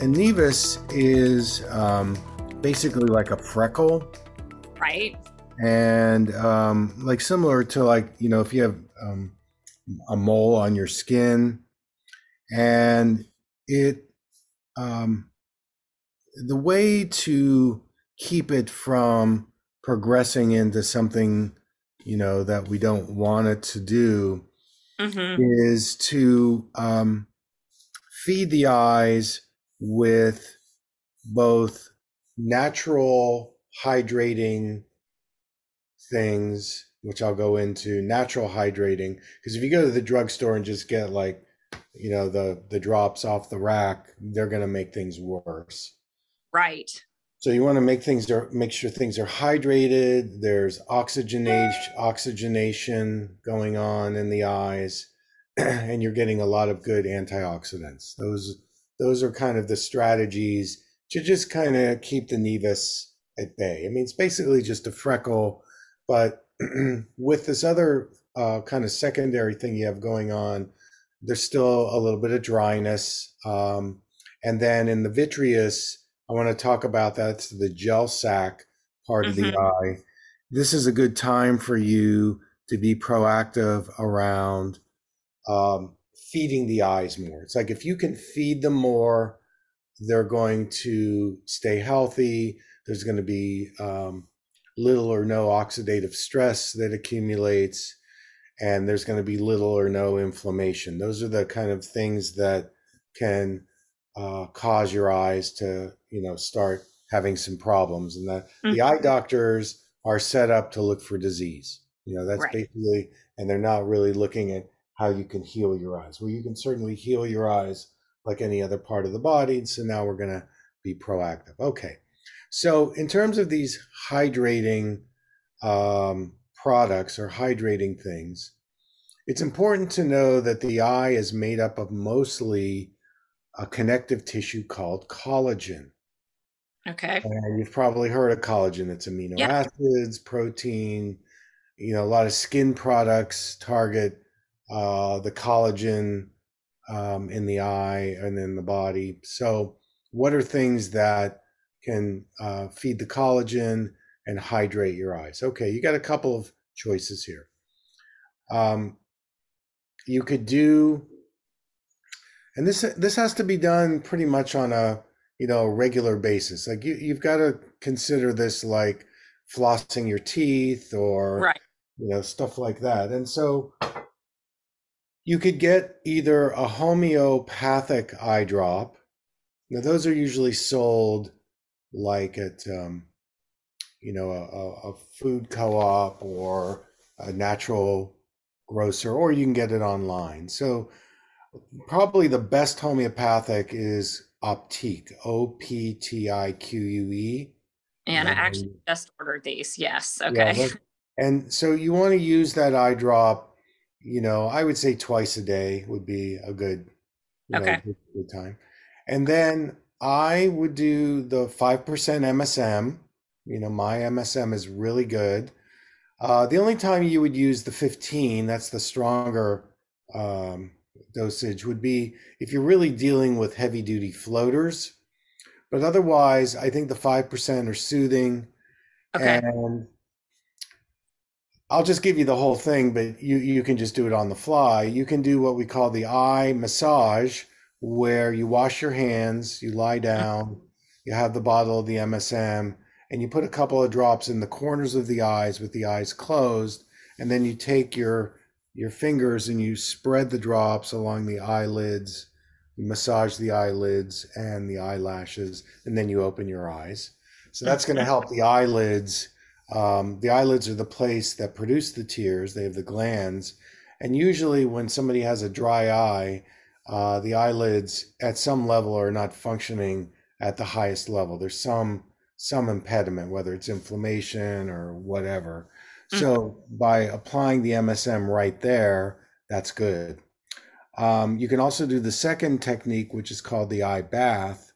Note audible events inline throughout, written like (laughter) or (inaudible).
A nevus is um, basically like a freckle, right? And um, like similar to like you know if you have um, a mole on your skin, and it um, the way to keep it from progressing into something you know that we don't want it to do mm-hmm. is to um, feed the eyes with both natural hydrating things, which I'll go into, natural hydrating. Because if you go to the drugstore and just get like, you know, the the drops off the rack, they're gonna make things worse. Right. So you want to make things make sure things are hydrated. There's oxygenation oxygenation going on in the eyes, (clears throat) and you're getting a lot of good antioxidants. Those those are kind of the strategies to just kind of keep the nevus at bay. I mean, it's basically just a freckle, but (clears throat) with this other uh, kind of secondary thing you have going on, there's still a little bit of dryness. Um, and then in the vitreous, I want to talk about that's the gel sac part mm-hmm. of the mm-hmm. eye. This is a good time for you to be proactive around um, feeding the eyes more. It's like if you can feed them more, they're going to stay healthy. There's going to be um, little or no oxidative stress that accumulates, and there's going to be little or no inflammation. Those are the kind of things that can uh, cause your eyes to, you know, start having some problems. And the, mm-hmm. the eye doctors are set up to look for disease. You know, that's right. basically, and they're not really looking at how you can heal your eyes. Well, you can certainly heal your eyes like any other part of the body. And So now we're going to be proactive. Okay. So, in terms of these hydrating um, products or hydrating things, it's important to know that the eye is made up of mostly a connective tissue called collagen. Okay. And you've probably heard of collagen. It's amino yep. acids, protein, you know, a lot of skin products target uh, the collagen um, in the eye and in the body. So, what are things that can uh, feed the collagen and hydrate your eyes? Okay, you got a couple of choices here. Um, you could do, and this this has to be done pretty much on a you know regular basis. Like you you've got to consider this like flossing your teeth or right. you know stuff like that. And so you could get either a homeopathic eye drop. Now, those are usually sold like at, um, you know, a, a food co op or a natural grocer, or you can get it online. So, probably the best homeopathic is Optique, O P T I Q U E. And I actually just ordered these. Yes. Okay. Yeah, (laughs) and so you want to use that eye drop you know, I would say twice a day would be a good, okay. Know, good, good time. And then I would do the 5% MSM. You know, my MSM is really good. Uh, the only time you would use the 15, that's the stronger um, dosage, would be if you're really dealing with heavy duty floaters. But otherwise, I think the 5% are soothing. Okay. And I'll just give you the whole thing, but you you can just do it on the fly. You can do what we call the eye massage, where you wash your hands, you lie down, you have the bottle of the MSM, and you put a couple of drops in the corners of the eyes with the eyes closed, and then you take your your fingers and you spread the drops along the eyelids, you massage the eyelids and the eyelashes, and then you open your eyes. So that's going to help the eyelids. Um, the eyelids are the place that produce the tears. They have the glands, and usually when somebody has a dry eye, uh, the eyelids at some level are not functioning at the highest level. There's some some impediment, whether it's inflammation or whatever. Mm. So by applying the MSM right there, that's good. Um, you can also do the second technique, which is called the eye bath.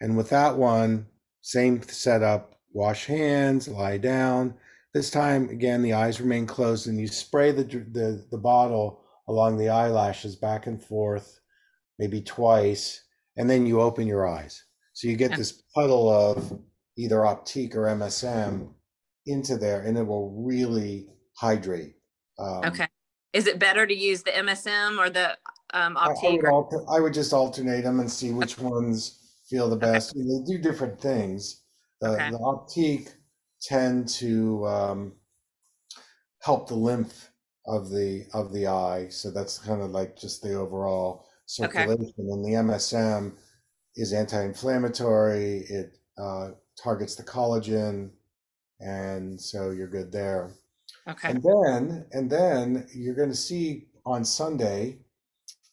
And with that one, same setup, wash hands, lie down. This time, again, the eyes remain closed and you spray the, the, the bottle along the eyelashes back and forth, maybe twice, and then you open your eyes. So you get this puddle of either Optique or MSM into there and it will really hydrate. Um, Okay. Is it better to use the MSM or the um, I, I Optique? would alter, I would just alternate them and see which ones feel the best. I mean, they do different things. The, Okay. the Optique tend to um, help the lymph of the of the eye, so that's kind of like just the overall Okay. circulation. And the MSM is anti-inflammatory. It uh, targets the collagen, and so you're good there. Okay. And then, and then you're going to see on Sunday,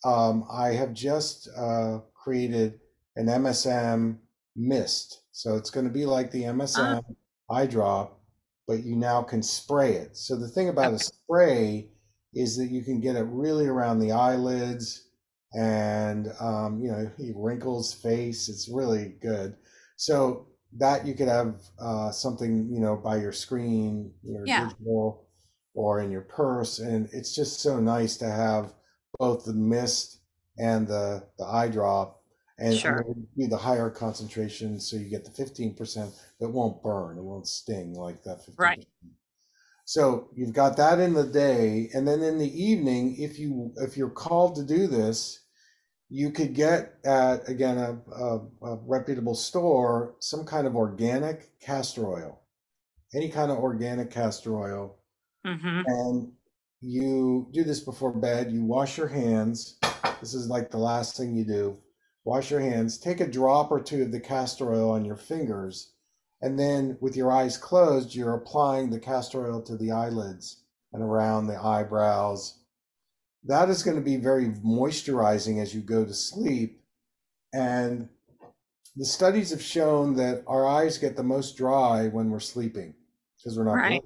um, I have just uh, created an MSM mist. So it's going to be like the MSM eye drop, but you now can spray it. So the thing about a spray is that you can get it really around the eyelids and um, you know wrinkles, face. It's really good. So that you could have uh, something you know by your screen, your Yeah. digital, or in your purse, and it's just so nice to have both the mist and the the eye drop. And Sure. do the higher concentration, so you get the fifteen percent that won't burn, it won't sting like that fifteen Right. So you've got that in the day, and then in the evening, if you if you're called to do this, you could get at again a, a, a reputable store some kind of organic castor oil, any kind of organic castor oil, hmm and you do this before bed. You wash your hands. This is like the last thing you do. Wash your hands. Take a drop or two of the castor oil on your fingers, and then with your eyes closed, you're applying the castor oil to the eyelids and around the eyebrows. That is going to be very moisturizing as you go to sleep. And the studies have shown that our eyes get the most dry when we're sleeping because we're not Right.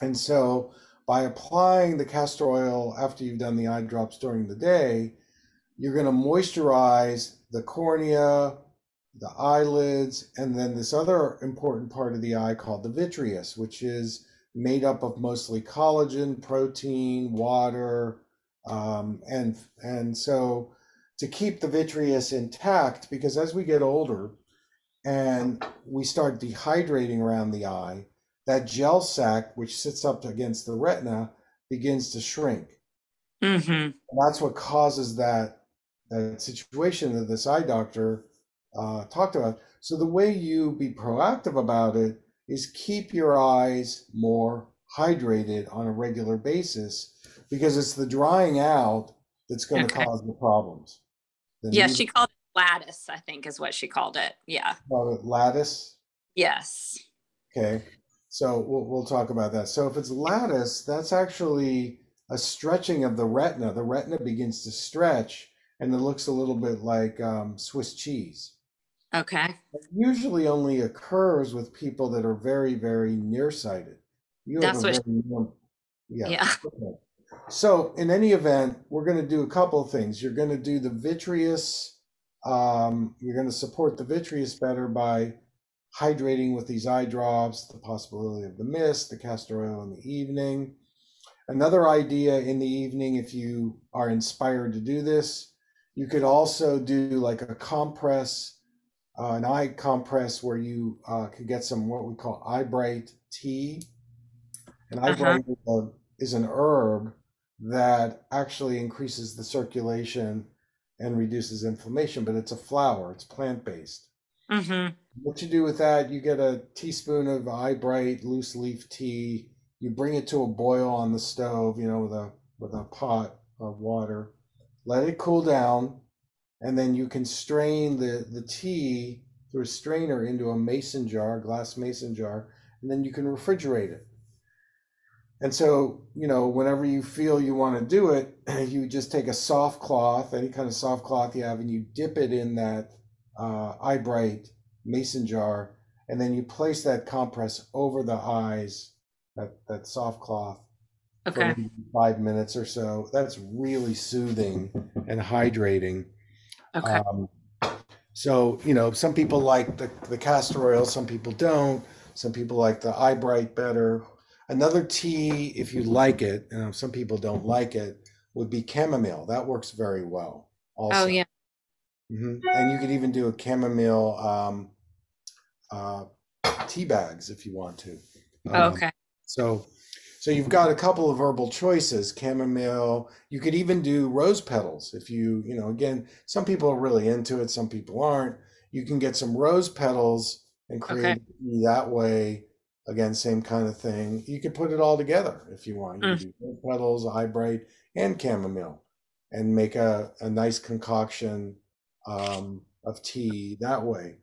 And so by applying the castor oil after you've done the eye drops during the day, you're going to moisturize the cornea, the eyelids, and then this other important part of the eye called the vitreous, which is made up of mostly collagen, protein, water, um, and and so to keep the vitreous intact, because as we get older and we start dehydrating around the eye, that gel sac, which sits up against the retina, begins to shrink. hmm that's what causes that that situation that this eye doctor uh, talked about. So the way you be proactive about it is keep your eyes more hydrated on a regular basis because it's the drying out that's going to cause the problems. The Yeah, need- she called it lattice, I think is what she called it. Yeah. call it lattice. Yes. Okay, so we'll, we'll talk about that. So if it's lattice, that's actually a stretching of the retina. The retina begins to stretch and it looks a little bit like um, Swiss cheese. Okay. It usually only occurs with people that are very, very nearsighted. You have That's a what near- yeah. Yeah. okay. So in any event, we're going to do a couple of things. You're going to do the vitreous. Um, you're going to support the vitreous better by hydrating with these eye drops, the possibility of the mist, the castor oil in the evening. Another idea in the evening, if you are inspired to do this, you could also do like a compress, uh, an eye compress where you uh, could get some what we call eye bright tea. And eye Uh-huh. bright is, a, is an herb that actually increases the circulation and reduces inflammation, but it's a flower, it's plant based. hmm What you do with that, you get a teaspoon of eye bright loose leaf tea. You bring it to a boil on the stove, you know, with a with a pot of water. Let it cool down, and then you can strain the the tea through a strainer into a mason jar, glass mason jar, and then you can refrigerate it. And so, you know, whenever you feel you want to do it, (clears throat) you just take a soft cloth, any kind of soft cloth you have, and you dip it in that uh, Eyebright mason jar, and then you place that compress over the eyes, that, that soft cloth, Okay. for five minutes or so. That's really soothing and hydrating. Okay. Um, so, you know, some people like the, the castor oil, some people don't. Some people like the Eyebright better. Another tea, if you like it, you know, some people don't like it, would be chamomile. That works very well. Also. Oh, yeah. hmm And you could even do a chamomile um, uh, tea bags if you want to. Oh, Um, okay. so, so you've got a couple of herbal choices, chamomile. You could even do rose petals if you, you know, again, some people are really into it, some people aren't. You can get some rose petals and create Okay. that way. Again, same kind of thing. You could put it all together if you want. You Mm. can do rose petals, eyebright, and chamomile, and make a, a nice concoction um, of tea that way.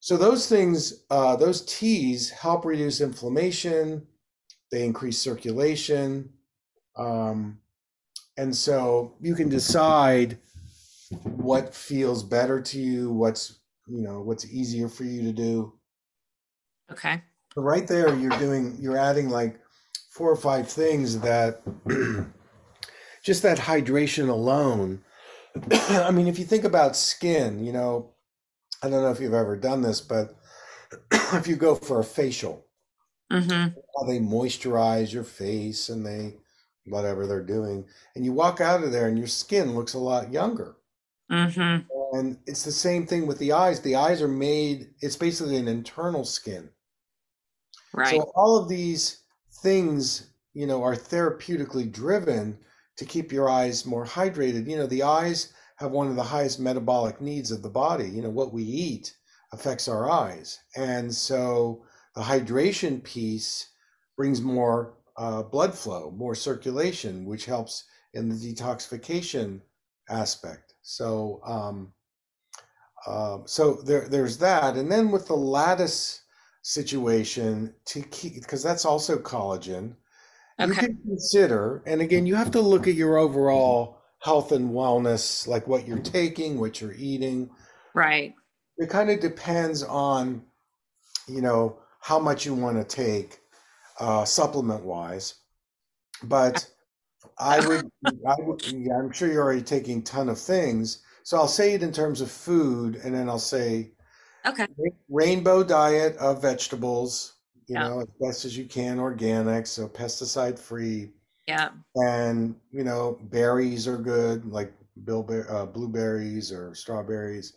So those things, uh, those teas help reduce inflammation. They increase circulation, um, and so you can decide what feels better to you. What's you know what's easier for you to do. Okay. But right there, you're doing you're adding like four or five things that (clears throat) just that hydration alone. (clears throat) I mean, if you think about skin, you know, I don't know if you've ever done this, but (clears throat) if you go for a facial, Mm-hmm. how they moisturize your face and they whatever they're doing, and you walk out of there and your skin looks a lot younger. Mm-hmm. And it's the same thing with the eyes. The eyes are made, it's basically an internal skin. Right. So all of these things, you know, are therapeutically driven to keep your eyes more hydrated. You know, the eyes have one of the highest metabolic needs of the body. You know, what we eat affects our eyes. And so the hydration piece brings more uh, blood flow, more circulation, which helps in the detoxification aspect. So, um, uh, so there, there's that. And then with the lattice situation to keep because that's also collagen you can consider and again you have to look at your overall health and wellness like what you're taking what you're eating Right. it kind of depends on you know how much you want to take uh, supplement wise but i would i would yeah, i'm sure you're already taking a ton of things so i'll say it in terms of food and then i'll say Okay. rainbow diet of vegetables you Yeah. know as best as you can organic so pesticide free Yeah. and you know berries are good like bilber- uh, blueberries or strawberries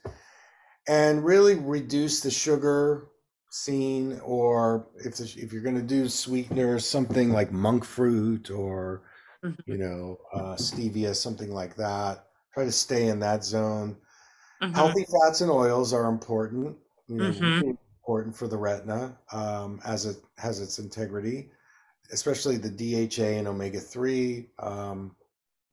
and really reduce the sugar scene or if the, if you're going to do sweeteners something like monk fruit or Mhm. you know uh, stevia something like that try to stay in that zone Mhm. Healthy fats and oils are important. You know, Mhm. important for the retina um, as it has its integrity, especially the DHA and omega three. Um,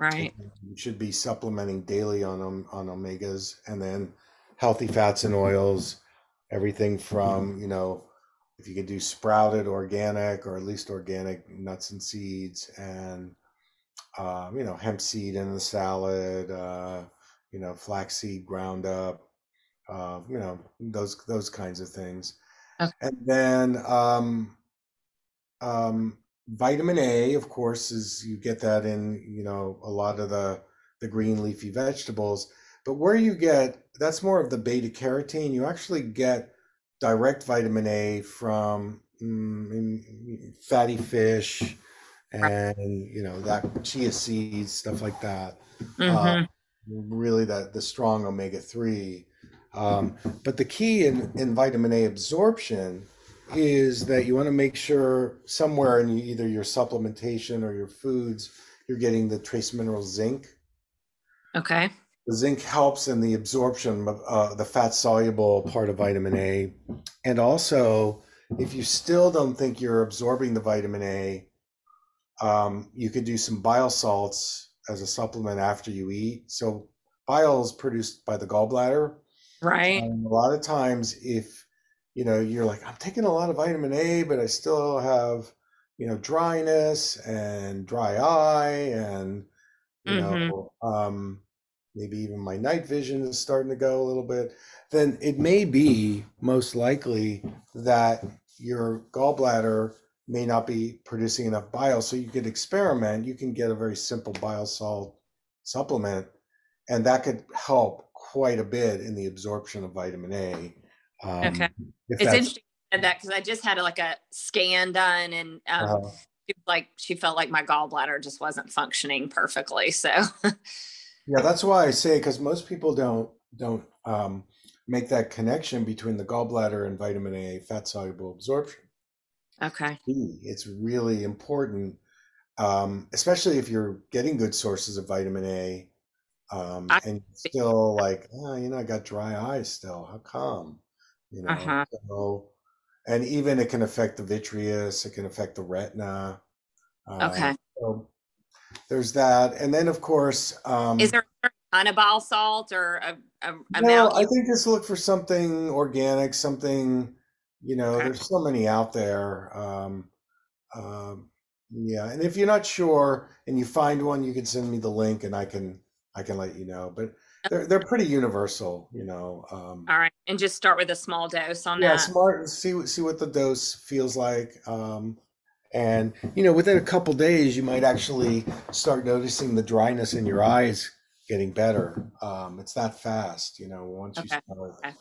Right. you should be supplementing daily on on omegas, and then healthy fats and oils. Everything (laughs) from you know, if you could do sprouted organic or at least organic nuts and seeds, and um, you know, hemp seed in the salad. Uh, you know, flaxseed ground up, uh, you know, those those kinds of things. Okay. And then um, um, vitamin A, of course, is you get that in, you know, a lot of the the green leafy vegetables. But where you get that's more of the beta carotene. You actually get direct vitamin A from mm, fatty fish and you know that chia seeds, stuff like that Mm-hmm. really the the strong omega three. Um, but the key in, in vitamin A absorption is that you want to make sure somewhere in either your supplementation or your foods you're getting the trace mineral zinc. Okay. The zinc helps in the absorption of uh, the fat soluble part of vitamin A, and also if you still don't think you're absorbing the vitamin A, um, you could do some bile salts as a supplement after you eat. So bile is produced by the gallbladder, Right. Um, a lot of times, if you know, you're like, I'm taking a lot of vitamin A, but I still have, you know, dryness and dry eye, and you hmm know, um, maybe even my night vision is starting to go a little bit. Then it may be most likely that your gallbladder may not be producing enough bile. So you could experiment. You can get a very simple bile salt supplement, and that could help quite a bit in the absorption of vitamin A. Okay. Um, if It's interesting said that because I just had like a scan done and um, uh, like she felt like my gallbladder just wasn't functioning perfectly. So (laughs) yeah, that's why I say because most people don't don't um, make that connection between the gallbladder and vitamin A fat soluble absorption. okay. It's really important, um, especially if you're getting good sources of vitamin A, um, I and still like, oh, you know, I got dry eyes still. How come? You know, uh-huh. so, and even it can affect the vitreous, it can affect the retina. Uh, Okay. so there's that. And then, of course, Is um, there a certain kind of bile salt or a, a no, amount I think just look for something organic, something, you know, okay. there's so many out there. Um, Um, yeah, and if you're not sure and you find one, you can send me the link and I can I can let you know. But they're they're pretty universal, you know. Um, All right. And just start with a small dose on yeah, that. smart. See what see what the dose feels like. Um, and you know, within a couple days, you might actually start noticing the dryness in your eyes getting better. Um, it's that fast, you know. Once you Okay. start, Okay.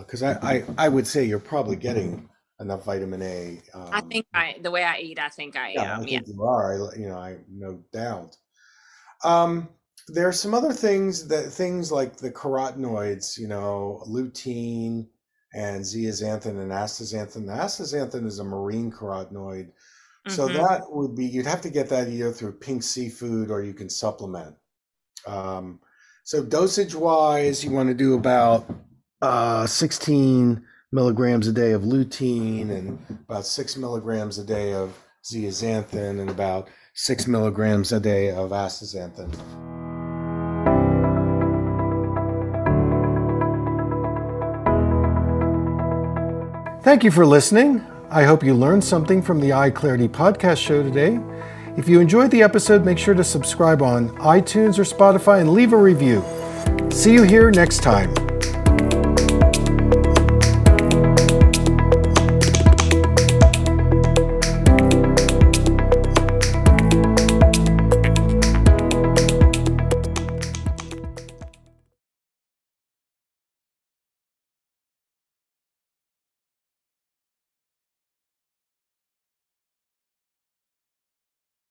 because I, I I would say you're probably getting enough vitamin A. I Um, think I the way I eat, I think I Yeah, I am. Yeah. you are. I, you know, I no doubt. Um, there are some other things that things like the carotenoids, you know, lutein and zeaxanthin and astaxanthin. The astaxanthin is a marine carotenoid, so Mm-hmm. that would be you'd have to get that either through pink seafood or you can supplement. Um, so dosage wise, you want to do about uh, 16 milligrams a day of lutein and about six milligrams a day of zeaxanthin and about six milligrams a day of astaxanthin. Thank you for listening. I hope you learned something from the Eye Clarity podcast show today. If you enjoyed the episode, make sure to subscribe on iTunes or Spotify and leave a review. See you here next time.